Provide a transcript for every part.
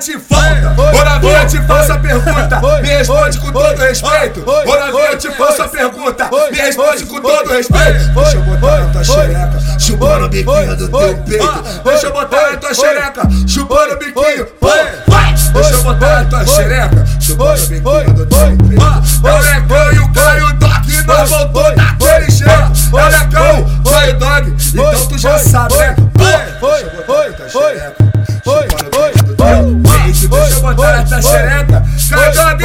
te falta. Ô novinha, eu te faço a pergunta, me responde com todo respeito. Ô novinha, eu te faço a pergunta, me responde com todo respeito. Deixa eu botar na tua xereca, chupando o biquinho do teu peito. Deixa eu botar na tua xereca, chupando o biquinho. Deixa eu botar na tua xereca, chupando o biquinho do teu peito. Na Caio Dog.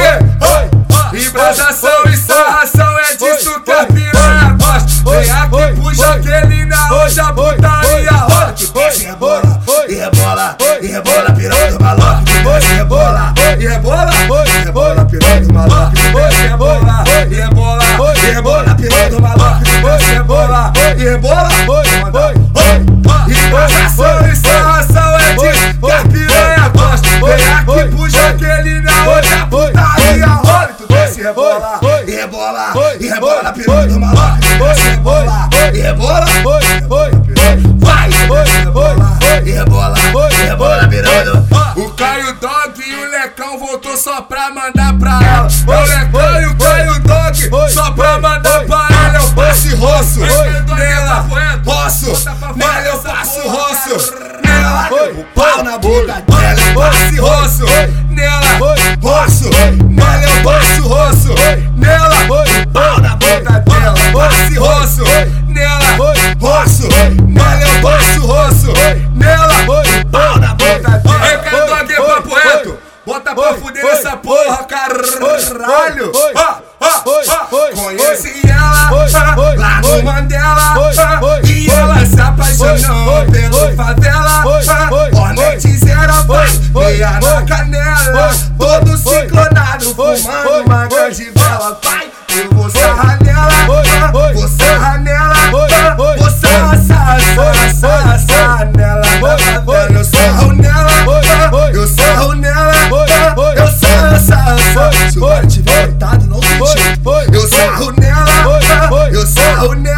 Embrasação e sarração é disso que a piranha gosta. Vem aqui, puxa aquele na hoje a putaria rola. E rebola, e rebola, e rebola, piranha do maluco. E rebola, E rebola, e rebola, piranha do maluco. E rebola, e rebola, e rebola, piranha do maluco. E rebola, e rebola, rebola. e rebola, e rebola, piranha do. E rebola, e rebola, Vai! e rebola, e rebola, piranha do O Caio Dog e o Lecão voltou só pra mandar pra ela. O Lecão e o Caio Dog só pra mandar pra ela. Eu passo e roço nela, roço nela, eu passo roço nela. o pau na boca dela. Eu passo e roço passo roço nela. Pau na boca dela. Caio Dog, é papo reto. Bota pra fuder nessa porra, caralho. Ah, ah, ah. Conheci ela lá no Mandela e ela se apaixonou pelo favela. Hornetes era vai, meia na canela, todo ciclonado, fumando Oh no!